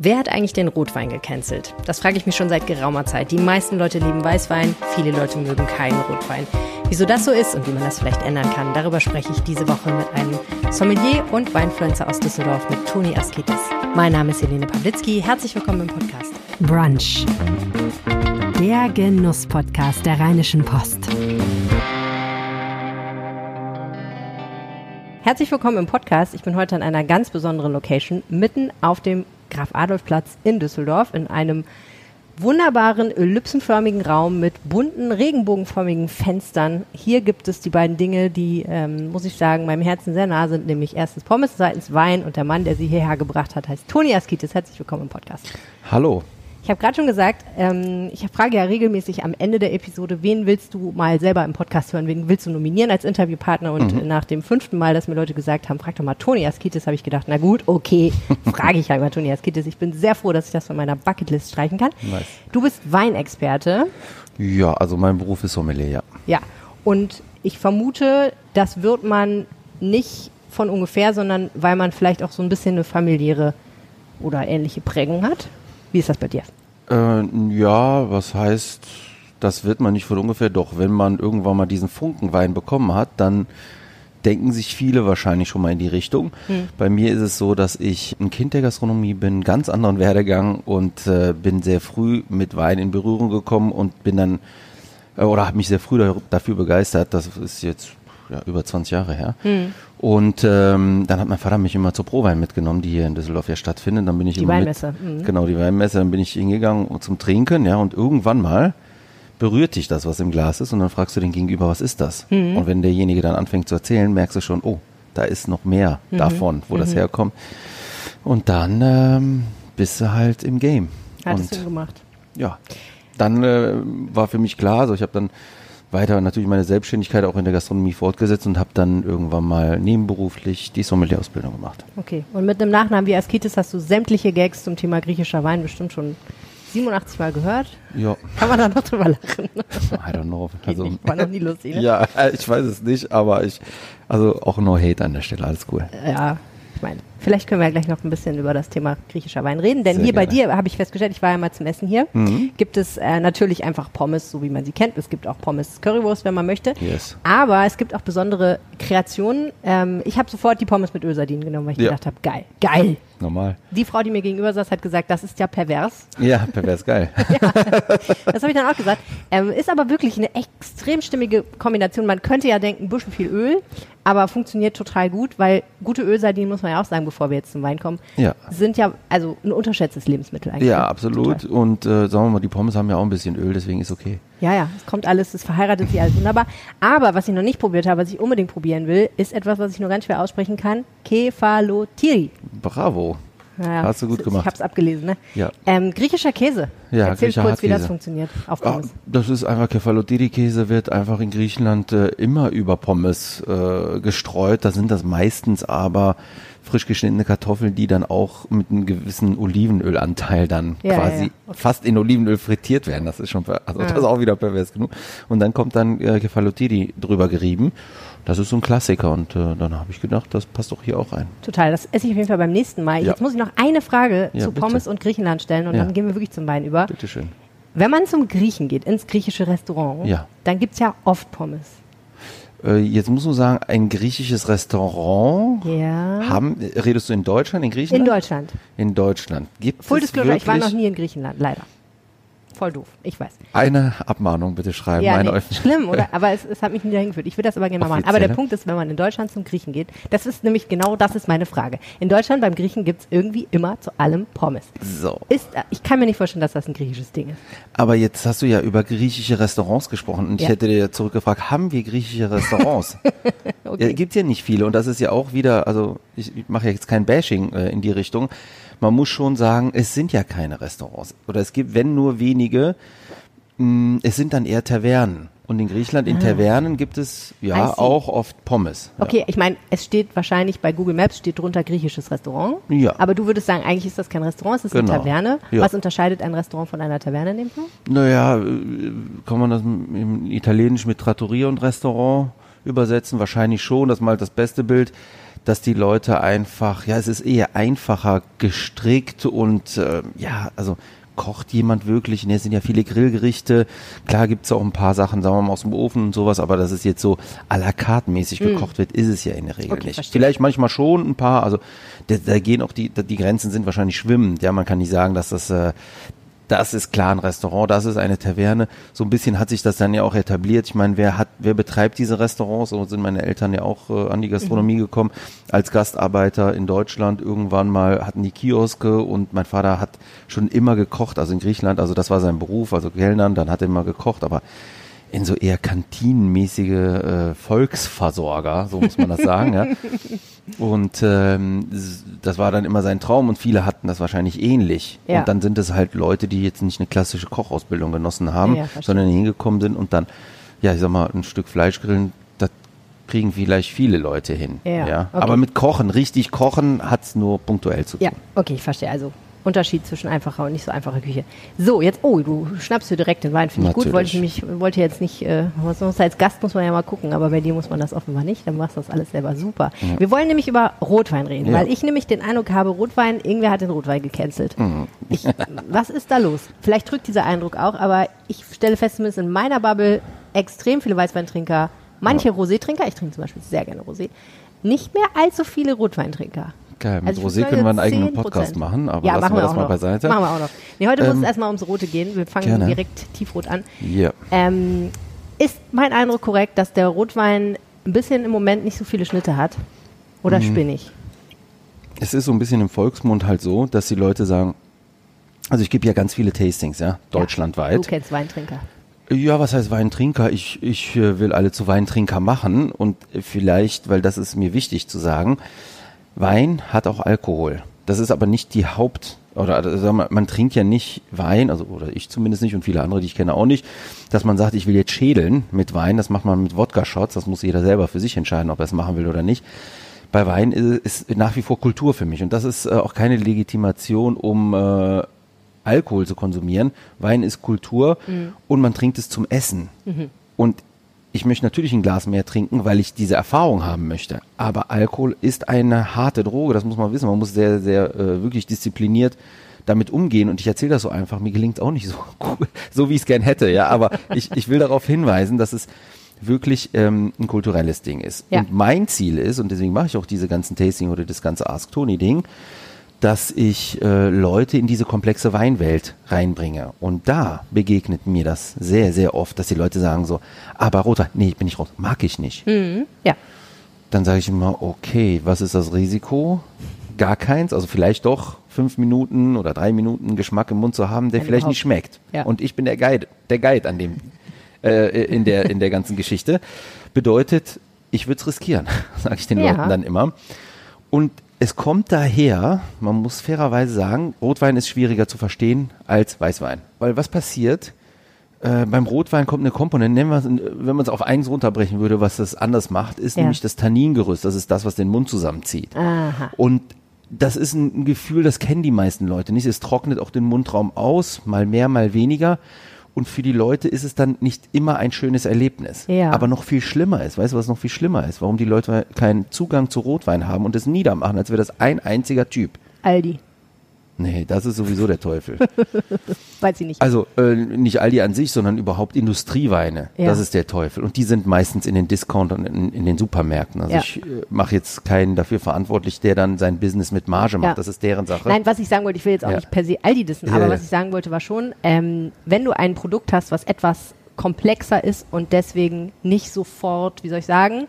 Wer hat eigentlich den Rotwein gecancelt? Das frage ich mich schon seit geraumer Zeit. Die meisten Leute lieben Weißwein, viele Leute mögen keinen Rotwein. Wieso das so ist und wie man das vielleicht ändern kann, darüber spreche ich diese Woche mit einem Sommelier und Weinfluencer aus Düsseldorf mit Toni Askitis. Mein Name ist Helene Pawlitzki. Herzlich willkommen im Podcast. Brunch. Der Genuss-Podcast der Rheinischen Post. Herzlich willkommen im Podcast. Ich bin heute an einer ganz besonderen Location, mitten auf dem Graf-Adolf-Platz in Düsseldorf, in einem wunderbaren ellipsenförmigen Raum mit bunten, regenbogenförmigen Fenstern. Hier gibt es die beiden Dinge, die, ähm, muss ich sagen, meinem Herzen sehr nah sind, nämlich erstens Pommes, zweitens Wein und der Mann, der sie hierher gebracht hat, heißt Toni Askitis. Herzlich willkommen im Podcast. Hallo. Ich habe gerade schon gesagt, ähm, ich frage ja regelmäßig am Ende der Episode, wen willst du mal selber im Podcast hören, wen willst du nominieren als Interviewpartner? Und mhm. nach dem fünften Mal, dass mir Leute gesagt haben, frag doch mal Toni Askitis, habe ich gedacht, na gut, okay, frage ich halt mal Toni Askitis. Ich bin sehr froh, dass ich das von meiner Bucketlist streichen kann. Nice. Du bist Weinexperte. Ja, also mein Beruf ist Sommelier, ja. Ja, und ich vermute, das wird man nicht von ungefähr, sondern weil man vielleicht auch so ein bisschen eine familiäre oder ähnliche Prägung hat. Wie ist das bei dir? Äh, ja, was heißt, das wird man nicht von ungefähr, doch wenn man irgendwann mal diesen Funkenwein bekommen hat, dann denken sich viele wahrscheinlich schon mal in die Richtung. Hm. Bei mir ist es so, dass ich ein Kind der Gastronomie bin, ganz anderen Werdegang und äh, bin sehr früh mit Wein in Berührung gekommen und bin dann äh, oder habe mich sehr früh dafür begeistert. Das ist jetzt ja, über 20 Jahre her. Hm. Und ähm, dann hat mein Vater mich immer zur Prowein mitgenommen, die hier in Düsseldorf ja stattfindet. Dann bin ich die immer Weinmesse. Mit, mhm. Genau, die Weinmesse. Dann bin ich hingegangen zum Trinken, ja, und irgendwann mal berührt dich das, was im Glas ist, und dann fragst du den Gegenüber, was ist das? Mhm. Und wenn derjenige dann anfängt zu erzählen, merkst du schon, oh, da ist noch mehr mhm. davon, wo das mhm. herkommt. Und dann ähm, bist du halt im Game. Hattest du gemacht? Ja. Dann äh, war für mich klar, also ich habe dann weiter natürlich meine Selbstständigkeit auch in der Gastronomie fortgesetzt und habe dann irgendwann mal nebenberuflich die Sommelier-Ausbildung gemacht. Okay, und mit einem Nachnamen wie Askitis hast du sämtliche Gags zum Thema griechischer Wein bestimmt schon 87 Mal gehört. Ja. Kann man da noch drüber lachen? I don't know. Also, war noch nie lustig, ne? Ja, ich weiß es nicht, aber ich, also auch no hate an der Stelle, alles cool. Ja, ich meine, vielleicht können wir ja gleich noch ein bisschen über das Thema griechischer Wein reden, denn Sehr hier gerne. bei dir habe ich festgestellt, ich war ja mal zum Essen hier, mhm. gibt es äh, natürlich einfach Pommes, so wie man sie kennt. Es gibt auch Pommes Currywurst, wenn man möchte. Yes. Aber es gibt auch besondere Kreationen. Ähm, ich habe sofort die Pommes mit Ölsardinen genommen, weil ich ja. gedacht habe, geil, geil. Normal. Die Frau, die mir gegenüber saß, hat gesagt, das ist ja pervers. Ja, pervers, geil. ja, das habe ich dann auch gesagt. Ähm, ist aber wirklich eine extrem stimmige Kombination. Man könnte ja denken, ein bisschen viel Öl, aber funktioniert total gut, weil gute Ölsardinen, muss man ja auch sagen, bevor wir jetzt zum Wein kommen, ja. sind ja also ein unterschätztes Lebensmittel eigentlich. Ja, absolut. Total. Und äh, sagen wir mal, die Pommes haben ja auch ein bisschen Öl, deswegen ist okay. Ja, ja, es kommt alles, es verheiratet sich alles wunderbar. Aber was ich noch nicht probiert habe, was ich unbedingt probieren will, ist etwas, was ich nur ganz schwer aussprechen kann: Kefalotiri. Bravo. Naja, Hast du gut gemacht. Ich habe es abgelesen, ne? Ja. Ähm, griechischer Käse. Ja, Erzähl kurz, wie das funktioniert auf ah, Pommes. das ist einfach Kefalotiri-Käse wird einfach in Griechenland äh, immer über Pommes äh, gestreut. Da sind das meistens aber frisch geschnittene Kartoffeln, die dann auch mit einem gewissen Olivenölanteil dann ja, quasi ja, okay. fast in Olivenöl frittiert werden. Das ist schon, also das ist auch wieder pervers genug. Und dann kommt dann äh, Kefalotiri drüber gerieben. Das ist so ein Klassiker und äh, dann habe ich gedacht, das passt doch hier auch rein. Total, das esse ich auf jeden Fall beim nächsten Mal. Jetzt muss ich noch eine Frage zu bitte. Pommes und Griechenland stellen und dann gehen wir wirklich zum Wein über. Bitteschön. Wenn man zum Griechen geht, ins griechische Restaurant, ja. dann gibt es ja oft Pommes. Äh, jetzt muss man sagen, ein griechisches Restaurant. Ja. Haben, redest du in Deutschland, in Griechenland? In Deutschland. In Deutschland. Gibt Full Disclosure, ich war noch nie in Griechenland, leider voll doof. Ich weiß. Eine Abmahnung bitte schreiben. Ja, nee, schlimm, oder? Aber es, es, hat mich nie dahin geführt. Ich will das aber gerne mal machen. Aber der Punkt ist, wenn man in Deutschland zum Griechen geht, das ist nämlich genau das ist meine Frage. In Deutschland beim Griechen gibt es irgendwie immer zu allem Pommes. So. Ist, ich kann mir nicht vorstellen, dass das ein griechisches Ding ist. Aber jetzt hast du ja über griechische Restaurants gesprochen und ja. ich hätte dir zurückgefragt, haben wir griechische Restaurants? okay. ja, gibt ja nicht viele und das ist ja auch wieder, also ich, ich mache jetzt kein Bashing äh, in die Richtung, man muss schon sagen, es sind ja keine Restaurants. Oder es gibt, wenn nur wenige, mh, mm, es sind dann eher Tavernen. Und in Griechenland, in ah. Tavernen gibt es ja auch oft Pommes. Ja. Okay, ich meine, es steht wahrscheinlich bei Google Maps steht drunter griechisches Restaurant. Ja. Aber du würdest sagen, eigentlich ist das kein Restaurant, es ist genau. eine Taverne. Ja. Was unterscheidet ein Restaurant von einer Taverne in dem Fall? Naja, äh, kann man das im Italienisch mit Trattoria und Restaurant übersetzen? Wahrscheinlich schon, das ist mal das beste Bild dass die Leute einfach, ja, es ist eher einfacher gestrickt und äh, ja, also kocht jemand wirklich? Ne, es sind ja viele Grillgerichte. Klar gibt's auch ein paar Sachen, sagen wir mal, aus dem Ofen und sowas, aber dass es jetzt so à la carte mäßig gekocht wird, ist es ja in der Regel Okay, nicht. verstehe. Vielleicht manchmal schon ein paar, also da, da gehen auch die, die Grenzen sind wahrscheinlich schwimmend. Ja, man kann nicht sagen, dass das, äh, das ist klar ein Restaurant, das ist eine Taverne. So ein bisschen hat sich das dann ja auch etabliert. Ich meine, wer hat, wer betreibt diese Restaurants? So sind meine Eltern ja auch äh, an die Gastronomie Mhm. gekommen. Als Gastarbeiter in Deutschland irgendwann mal hatten die Kioske und mein Vater hat schon immer gekocht, also in Griechenland, also das war sein Beruf, also Kellnern, dann hat er immer gekocht, aber in so eher kantinenmäßige äh, Volksversorger, so muss man das sagen, ja. Und ähm, das war dann immer sein Traum und viele hatten das wahrscheinlich ähnlich. Ja. Und dann sind es halt Leute, die jetzt nicht eine klassische Kochausbildung genossen haben, Ja, sondern hingekommen sind und dann, ja, ich sag mal, ein Stück Fleisch grillen, das kriegen vielleicht viele Leute hin. Ja, okay. Aber mit Kochen, richtig kochen, hat's nur punktuell zu tun. Ja, okay, ich verstehe. Also Unterschied zwischen einfacher und nicht so einfacher Küche. So, jetzt, oh, du schnappst dir direkt den Wein, finde ich gut. Wollte ich mich, wollte jetzt nicht, äh, was muss, als Gast muss man ja mal gucken, aber bei dir muss man das offenbar nicht, dann machst du das alles selber super. Wir wollen nämlich über Rotwein reden, Ja. weil ich nämlich den Eindruck habe, Rotwein, irgendwer hat den Rotwein gecancelt. Mhm. Ich, was ist da los? Vielleicht drückt dieser Eindruck auch, aber ich stelle fest, zumindest in meiner Bubble extrem viele Weißweintrinker, manche Rosé-Trinker, ich trinke zum Beispiel sehr gerne Rosé, nicht mehr allzu viele Rotweintrinker. Geil, mit Also Rosé können wir einen eigenen 10%. Podcast machen, aber ja, lassen machen wir das mal noch. beiseite. Machen wir auch noch. Nee, heute muss Ähm, es erstmal ums Rote gehen. Wir fangen gerne. direkt tiefrot an. Ja. Ähm, ist mein Eindruck korrekt, dass der Rotwein ein bisschen im Moment nicht so viele Schnitte hat? Mhm. Oder spinne ich? Es ist so ein bisschen im Volksmund halt so, dass die Leute sagen, also ich gebe ja ganz viele Tastings, ja, Du deutschlandweit. kennst Weintrinker. Ja, was heißt Weintrinker? Ich, ich äh, will alle zu Weintrinker machen und vielleicht, weil das ist mir wichtig zu sagen, Wein hat auch Alkohol. Das ist aber nicht die Haupt, oder wir, man trinkt ja nicht Wein, also oder ich zumindest nicht und viele andere, die ich kenne auch nicht, dass man sagt, ich will jetzt schädeln mit Wein, das macht man mit Wodka-Shots, das muss jeder selber für sich entscheiden, ob er es machen will oder nicht. Bei Wein ist, ist nach wie vor Kultur für mich und das ist äh, auch keine Legitimation, um äh, Alkohol zu konsumieren. Wein ist Kultur und man trinkt es zum Essen. Und ich möchte natürlich ein Glas mehr trinken, weil ich diese Erfahrung haben möchte. Aber Alkohol ist eine harte Droge, das muss man wissen. Man muss sehr, sehr äh, wirklich diszipliniert damit umgehen. Und ich erzähle das so einfach, mir gelingt auch nicht so gut, so wie ich es gern hätte. Ja, aber ich, ich will darauf hinweisen, dass es wirklich ähm, ein kulturelles Ding ist. Ja. Und mein Ziel ist, und deswegen mache ich auch diese ganzen Tasting oder das ganze Ask Tony Ding, dass ich äh, Leute in diese komplexe Weinwelt reinbringe. Und da begegnet mir das sehr, sehr oft, dass die Leute sagen so, aber Roter, nee, ich bin nicht rot, mag ich nicht. Ja. Dann sage ich immer, okay, was ist das Risiko? Gar keins, also vielleicht doch fünf Minuten oder drei Minuten Geschmack im Mund zu haben, der Wenn vielleicht nicht schmeckt. Ja. Und ich bin der Guide, der Guide an dem, äh, in der, in der ganzen Geschichte. Bedeutet, ich würde es riskieren, sage ich den Ja. Leuten dann immer. Und es kommt daher, man muss fairerweise sagen, Rotwein ist schwieriger zu verstehen als Weißwein. Weil was passiert? Äh, beim Rotwein kommt eine Komponente, wenn man es auf eins runterbrechen würde, was das anders macht, ist Ja. nämlich das Tanningerüst. Das ist das, was den Mund zusammenzieht. Aha. Und das ist ein Gefühl, das kennen die meisten Leute nicht. Es trocknet auch den Mundraum aus, mal mehr, mal weniger. Und für die Leute ist es dann nicht immer ein schönes Erlebnis. Ja. Aber noch viel schlimmer ist. Weißt du, was noch viel schlimmer ist? Warum die Leute keinen Zugang zu Rotwein haben und es niedermachen, als wäre das ein einziger Typ. Aldi. Nee, das ist sowieso der Teufel. Weiß ich nicht. Also äh, nicht Aldi an sich, sondern überhaupt Industrieweine. Ja. Das ist der Teufel. Und die sind meistens in den Discountern, in, in den Supermärkten. Also Ja. ich äh, mache jetzt keinen dafür verantwortlich, der dann sein Business mit Marge macht. Ja. Das ist deren Sache. Nein, was ich sagen wollte, ich will jetzt auch nicht per se Aldi dissen, aber was ich sagen wollte, war schon, ähm, wenn du ein Produkt hast, was etwas komplexer ist und deswegen nicht sofort, wie soll ich sagen,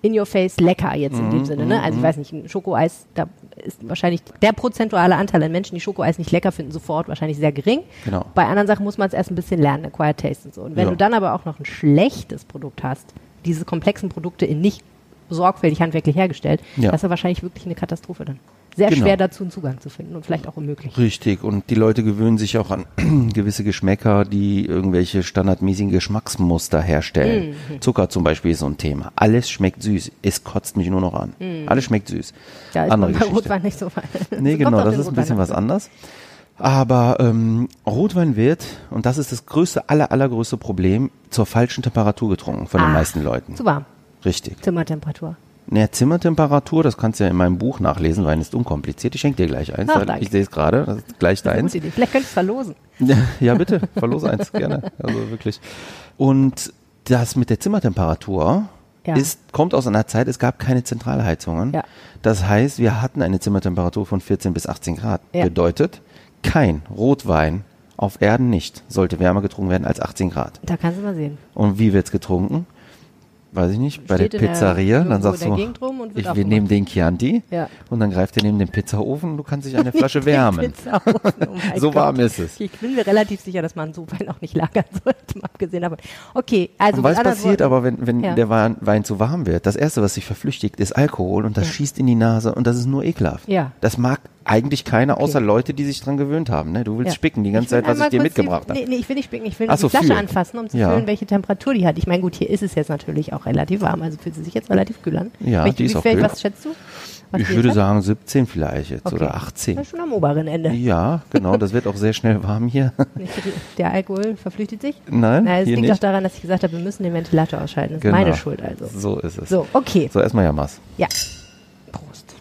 in your face lecker jetzt in Mhm, dem Sinne. Ne? Also ich weiß nicht, ein Schokoeis, da ist wahrscheinlich der prozentuale Anteil an Menschen, die Schokoeis nicht lecker finden, sofort wahrscheinlich sehr gering. Genau. Bei anderen Sachen muss man es erst ein bisschen lernen, Acquired Taste und so. Und wenn Ja. du dann aber auch noch ein schlechtes Produkt hast, diese komplexen Produkte in nicht sorgfältig handwerklich hergestellt, Ja. das ist ja wahrscheinlich wirklich eine Katastrophe dann. Sehr Genau. schwer dazu einen Zugang zu finden und vielleicht auch unmöglich. Richtig. Und die Leute gewöhnen sich auch an gewisse Geschmäcker, die irgendwelche standardmäßigen Geschmacksmuster herstellen. Mhm. Zucker zum Beispiel ist so ein Thema. Alles schmeckt süß. Es kotzt mich nur noch an. Alles schmeckt süß. Da ist Andere bei Geschichte. Rotwein nicht so weit. Nee, genau, das den ist ein bisschen was anders. Aber ähm, Rotwein wird, und das ist das größte, aller, allergrößte Problem, zur falschen Temperatur getrunken von den Ah, meisten Leuten. Zu warm. Richtig. Zimmertemperatur. Ne, Zimmertemperatur, das kannst du ja in meinem Buch nachlesen, Wein ist unkompliziert. Ich schenke dir gleich eins. Ach, ich sehe es gerade, das ist gleich deins. Vielleicht könntest du es verlosen. Ja, bitte, verlose eins, gerne. Also wirklich. Und das mit der Zimmertemperatur Ja. ist, kommt aus einer Zeit, es gab keine Zentralheizungen. Ja. Das heißt, wir hatten eine Zimmertemperatur von 14 bis 18 Grad. Ja. Bedeutet, kein Rotwein auf Erden nicht sollte wärmer getrunken werden als 18 Grad. Da kannst du mal sehen. Und wie wird's getrunken? Weiß ich nicht, bei der der- Pizzeria, irgendwo dann sagst der du, ich, wir nehmen den Chianti Ja. und dann greift er neben den Pizzaofen und du kannst dich eine Flasche wärmen. Oh So Gott. warm ist es. Ich bin mir relativ sicher, dass man so Wein auch nicht lagern sollte, mal abgesehen davon. Okay, also Und was passiert Worten- aber, wenn, wenn Ja. der Wein, Wein zu warm wird? Das erste, was sich verflüchtigt, ist Alkohol und das schießt in die Nase und das ist nur ekelhaft. Ja. Das mag eigentlich keiner, außer Leute, die sich dran gewöhnt haben. Ne? Du willst Ja. spicken die ganze Zeit, was ich dir mitgebracht habe. Nee, nee, ich will nicht spicken, ich will Ach so, die Flasche fühlen. anfassen, um zu Ja. fühlen, welche Temperatur die hat. Ich meine, gut, hier ist es jetzt natürlich auch relativ warm, also fühlt sie sich jetzt relativ kühl an. Ja, Welche, die ist wie auch kühl. Was schätzt du? Was Ich würde sagen 17 vielleicht jetzt Okay. oder Das 18. ist schon am oberen Ende. Ja, genau, das wird auch sehr schnell warm hier. Nicht, der Alkohol verflüchtet sich? Nein, Na, es liegt nicht. doch daran, dass ich gesagt habe, wir müssen den Ventilator ausschalten. Das ist Genau. meine Schuld also. So ist es. So, okay. So, erstmal Jammers. Ja. Prost.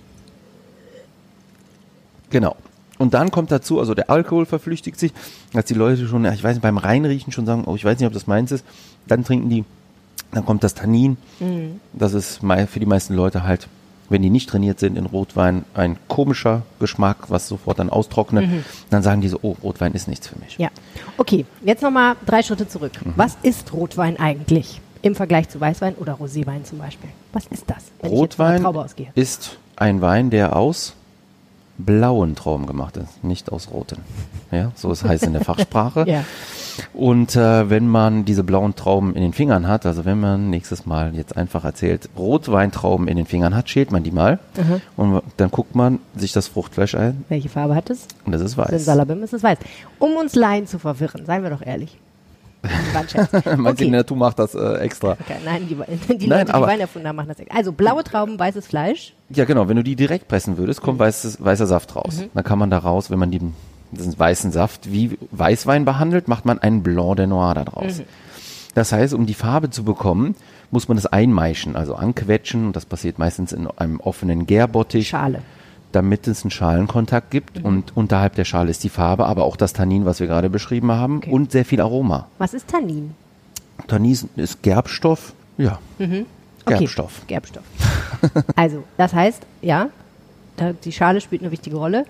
Genau. Und dann kommt dazu, also der Alkohol verflüchtigt sich, als die Leute schon, ich weiß nicht, beim Reinriechen schon sagen, oh, ich weiß nicht, ob das meins ist, dann trinken die, dann kommt das Tannin. Mhm. Das ist für die meisten Leute halt, wenn die nicht trainiert sind in Rotwein, ein komischer Geschmack, was sofort dann austrocknet. Dann sagen die so, oh, Rotwein ist nichts für mich. Mhm. Ja. Okay, jetzt nochmal drei Schritte zurück. Mhm. Was ist Rotwein eigentlich? Im Vergleich zu Weißwein oder Roséwein zum Beispiel. Was ist das? Rotwein ist ein Wein, der aus blauen Trauben gemacht ist, nicht aus roten. Ja, so es heißt in der Fachsprache. Ja. Und äh, wenn man diese blauen Trauben in den Fingern hat, also wenn man nächstes Mal jetzt einfach erzählt, Rotweintrauben in den Fingern hat, schält man die mal und dann guckt man sich das Fruchtfleisch ein Welche Farbe hat es? und das ist weiß. Salabim ist es weiß. Um uns Laien zu verwirren, seien wir doch ehrlich. Die Okay. Natur macht das äh, extra? Okay, nein, die, die Nein, Leute, die Wein erfunden haben, machen das. Also blaue Trauben, weißes Fleisch. Ja, genau. Wenn du die direkt pressen würdest, Mhm. kommt weißes, weißer Saft raus. Dann kann man daraus, wenn man den, diesen weißen Saft wie Weißwein behandelt, macht man einen Blanc de Noir Mhm. daraus. Das heißt, um die Farbe zu bekommen, muss man das einmeischen, also anquetschen. Und das passiert meistens in einem offenen Gärbottich, Schale. Damit es einen Schalenkontakt gibt. Mhm. Und unterhalb der Schale ist die Farbe, aber auch das Tannin, was wir gerade beschrieben haben, Okay. und sehr viel Aroma. Was ist Tannin? Tannin ist Gerbstoff. Ja. Okay. Gerbstoff. Gerbstoff. also, das heißt, ja, die Schale spielt eine wichtige Rolle.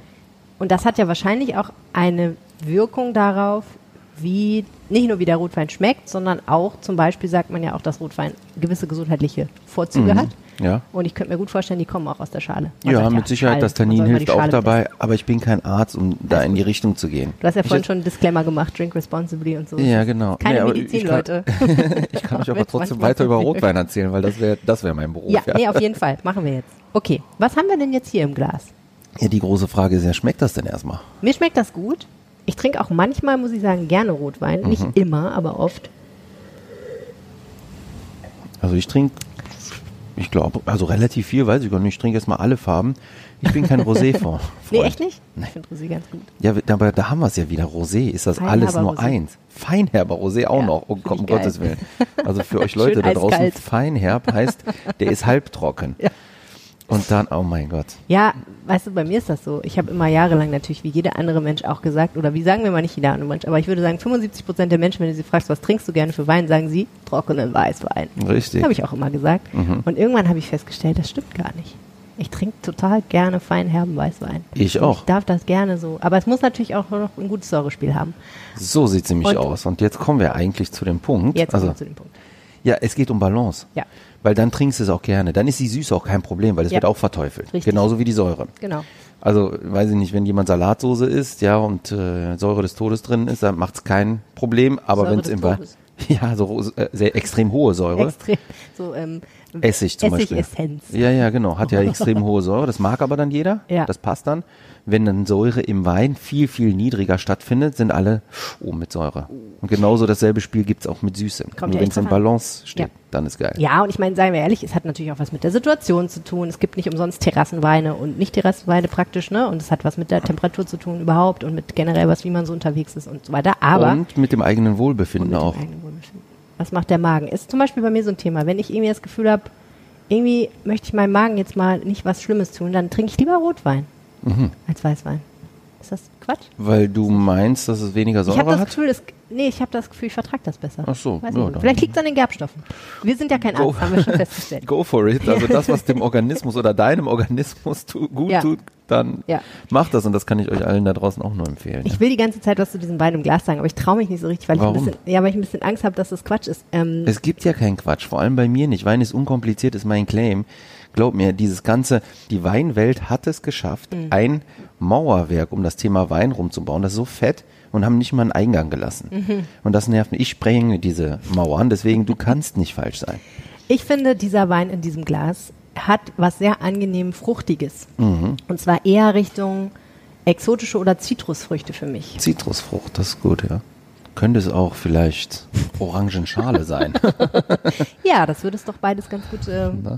Und das hat ja wahrscheinlich auch eine Wirkung darauf, wie nicht nur wie der Rotwein schmeckt, sondern auch zum Beispiel sagt man ja auch, dass Rotwein gewisse gesundheitliche Vorzüge hat. Ja. Und ich könnte mir gut vorstellen, die kommen auch aus der Schale. Man Ja, mit Sicherheit, Schale. das Tannin hilft auch dabei, testen. aber ich bin kein Arzt, um da in die Richtung zu gehen. Du hast ja Ich- vorhin schon einen Disclaimer gemacht, drink responsibly und so. Ja, genau. Keine Nee, Medizin, ich kann- Leute. Ich kann euch aber trotzdem weiter über Rotwein erzählen, weil das wäre das wär mein Beruf. Ja, nee, auf jeden Fall. Machen wir jetzt. Okay, was haben wir denn jetzt hier im Glas? Ja, die große Frage ist ja, schmeckt das denn erstmal? Mir schmeckt das gut. Ich trinke auch manchmal, muss ich sagen, gerne Rotwein. Nicht Mhm. immer, aber oft. Also ich trinke, ich glaube, also relativ viel, weiß ich gar nicht. Ich trinke erstmal alle Farben. Ich bin kein Rosé-Freund. Nee, echt nicht? Ich finde Rosé ganz gut. Ja, aber da haben wir es ja wieder. Rosé ist das Feinherber alles nur Rosé. eins. Feinherber Rosé auch Ja, noch, um, find um. Gottes Willen. Also für euch Leute da draußen, eiskalt. Feinherb heißt, der ist halbtrocken. Ja. Und dann, oh mein Gott. Ja, weißt du, bei mir ist das so. Ich habe immer jahrelang natürlich, wie jeder andere Mensch auch gesagt, oder wie sagen wir mal nicht jeder andere Mensch, aber ich würde sagen, 75 Prozent der Menschen, wenn du sie fragst, was trinkst du gerne für Wein, sagen sie trockenen Weißwein. Richtig. Habe ich auch immer gesagt. Mhm. Und irgendwann habe ich festgestellt, das stimmt gar nicht. Ich trinke total gerne feinherben Weißwein. Ich Und auch. Ich darf das gerne so. Aber es muss natürlich auch noch ein gutes Säurespiel haben. So sieht sie nämlich Und- aus. Und jetzt kommen wir eigentlich zu dem Punkt. Jetzt kommen also, wir zu dem Punkt. Ja, es geht um Balance. Ja. Weil dann trinkst du es auch gerne. Dann ist die Süße auch kein Problem, weil es Ja. wird auch verteufelt. Richtig. Genauso wie die Säure. Genau. Also, weiß ich nicht, wenn jemand Salatsoße isst, ja, und äh, Säure des Todes drin ist, dann macht es kein Problem. Aber wenn es im Wein. Ja, so äh, sehr extrem hohe Säure. Extrem. So, ähm, Essig zum Beispiel. Essigessenz. Ja, ja, genau. Hat ja extrem hohe Säure. Das mag aber dann jeder. Ja. Das passt dann. Wenn dann Säure im Wein viel, viel niedriger stattfindet, sind alle oh, mit Säure. Und genauso dasselbe Spiel gibt's auch mit Süße. Kommt Nur wenn es in. Balance steht, Ja. dann ist geil. Ja, und ich meine, seien wir ehrlich, es hat natürlich auch was mit der Situation zu tun. Es gibt nicht umsonst Terrassenweine und nicht Terrassenweine praktisch, ne? Und es hat was mit der Temperatur zu tun überhaupt und mit generell was, wie man so unterwegs ist und so weiter. Aber Und mit dem eigenen Wohlbefinden auch. eigenen Wohlbefinden. was macht der Magen? Ist zum Beispiel bei mir so ein Thema. Wenn ich irgendwie das Gefühl habe, irgendwie möchte ich meinem Magen jetzt mal nicht was Schlimmes tun, dann trinke ich lieber Rotwein Mhm. als Weißwein. Ist das Quatsch? Weil du meinst, dass es weniger Ich habe Säure das hat? Gefühl, nee, ich habe das Gefühl, ich vertrage das besser. Ach so, Weiß ja, ich Vielleicht liegt es an den Gerbstoffen. Wir sind ja kein Go. Arzt, haben wir schon festgestellt. Go for it. Also das, was dem Organismus oder deinem Organismus tu, gut Ja. tut, dann Ja. macht das. Und das kann ich euch allen da draußen auch nur empfehlen. Ich will die ganze Zeit was zu diesem Wein im Glas sagen, aber ich traue mich nicht so richtig, weil ich Warum? ein bisschen, ja, weil ich ein bisschen Angst habe, dass das Quatsch ist. Ähm, Es gibt ja keinen Quatsch, vor allem bei mir nicht. Wein ist unkompliziert, ist mein Claim. Glaub mir, dieses ganze, die Weinwelt hat es geschafft, Mhm. ein Mauerwerk um das Thema Wein rumzubauen. Das ist so fett und haben nicht mal einen Eingang gelassen. Mhm. Und das nervt mich. Ich sprenge diese Mauern, deswegen du kannst nicht falsch sein. Ich finde, dieser Wein in diesem Glas hat was sehr angenehm Fruchtiges. Mhm. Und zwar eher Richtung exotische oder Zitrusfrüchte für mich. Zitrusfrucht, das ist gut, ja. Könnte es auch vielleicht Orangenschale sein. Ja, das würde es doch beides ganz gut Na?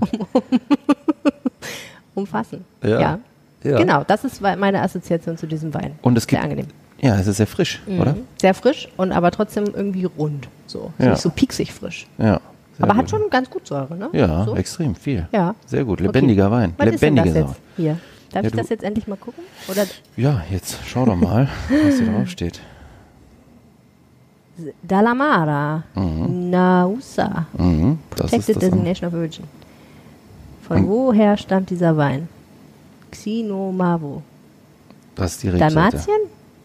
umfassen. Ja. Ja. Genau, das ist meine Assoziation zu diesem Wein. Und es gibt, sehr angenehm. ja, es ist sehr frisch, oder? Mhm. Sehr frisch und aber trotzdem irgendwie rund. So, Ja. nicht so pieksig frisch. Ja. aber gut. hat schon ganz gut Säure, ne? Ja, so. extrem viel. Ja. Sehr gut. Okay. Lebendiger Wein. Was ist denn Lebendige das Säure. jetzt hier? Darf Ja, ich das jetzt endlich mal gucken? Oder Ja, jetzt schau doch mal, was hier drauf steht. Dalamara, Nausa, Mhm, das ist Protected Designation of Origin. Von Und- woher stammt dieser Wein? Xinomavo. Das ist die Rebsorte. Dalmatien?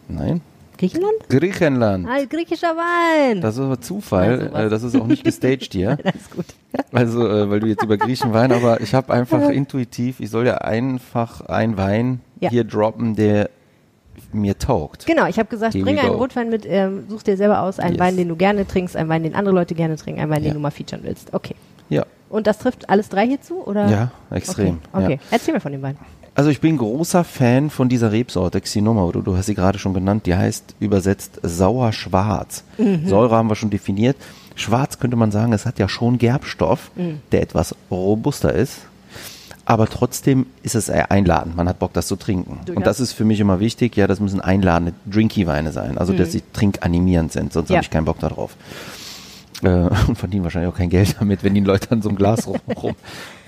Nein. Griechenland? Griechenland. Ah, griechischer Wein. Das ist aber Zufall. Äh, das ist auch nicht gestaged hier. Alles gut. Also, äh, weil du jetzt über Griechen Wein, aber ich habe einfach intuitiv, ich soll ja einfach einen Wein Ja. hier droppen, der mir taugt. Genau, ich habe gesagt, Here bring einen. Rotwein mit, ähm, such dir selber aus, einen Yes. Wein, den du gerne trinkst, einen Wein, den andere Leute gerne trinken, einen Wein, Ja. den du mal featuren willst. Okay. Ja. Und das trifft alles drei hierzu? Oder? Ja, extrem. Okay, okay. Ja. erzähl mir von dem Wein. Also ich bin großer Fan von dieser Rebsorte, Xinoma, oder du hast sie gerade schon genannt, die heißt übersetzt sauer-schwarz. Mhm. Säure haben wir schon definiert. Schwarz könnte man sagen, es hat ja schon Gerbstoff, Mhm. der etwas robuster ist. Aber trotzdem ist es einladend. Man hat Bock, das zu trinken. Und das ist für mich immer wichtig. Ja, das müssen einladende Drinky-Weine sein. Also, dass sie trinkanimierend sind. Sonst Mhm. Ja. habe ich keinen Bock darauf. Äh, und verdienen wahrscheinlich auch kein Geld damit, wenn die Leute an so einem Glas rum, rum,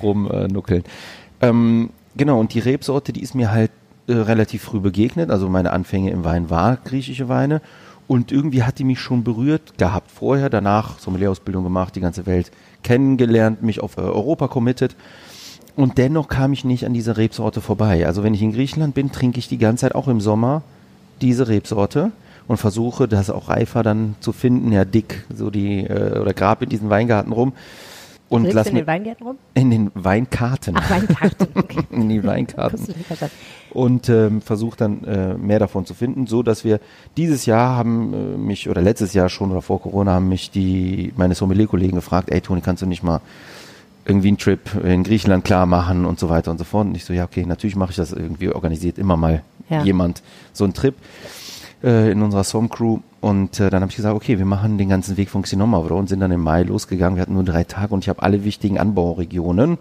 rum äh. Ähm, genau, und die Rebsorte, die ist mir halt äh, relativ früh begegnet. Also meine Anfänge im Wein war griechische Weine. Und irgendwie hat die mich schon berührt gehabt vorher, danach Sommelierausbildung gemacht, die ganze Welt kennengelernt, mich auf äh, Europa committed. Und dennoch kam ich nicht an dieser Rebsorte vorbei. Also wenn ich in Griechenland bin, trinke ich die ganze Zeit auch im Sommer diese Rebsorte und versuche das auch reifer dann zu finden, ja dick, so die, äh, oder grab in diesen Weingarten rum und Trinkst lass in den Weingärten rum? in den Weinkarten, Ach, Weinkarten. Okay. in die Weinkarten und ähm, versuche dann äh, mehr davon zu finden, so dass wir dieses Jahr haben äh, mich oder letztes Jahr schon oder vor Corona haben mich die meine Sommelier-Kollegen gefragt, ey Toni, kannst du nicht mal irgendwie einen Trip in Griechenland klar machen und so weiter und so fort. Und ich so, ja okay, natürlich mache ich das irgendwie organisiert immer mal Ja. jemand so einen Trip äh, in unserer Som-Crew. Und äh, dann habe ich gesagt, okay, wir machen den ganzen Weg von Xinomavro und sind dann im Mai losgegangen. Wir hatten nur drei Tage und ich habe alle wichtigen Anbauregionen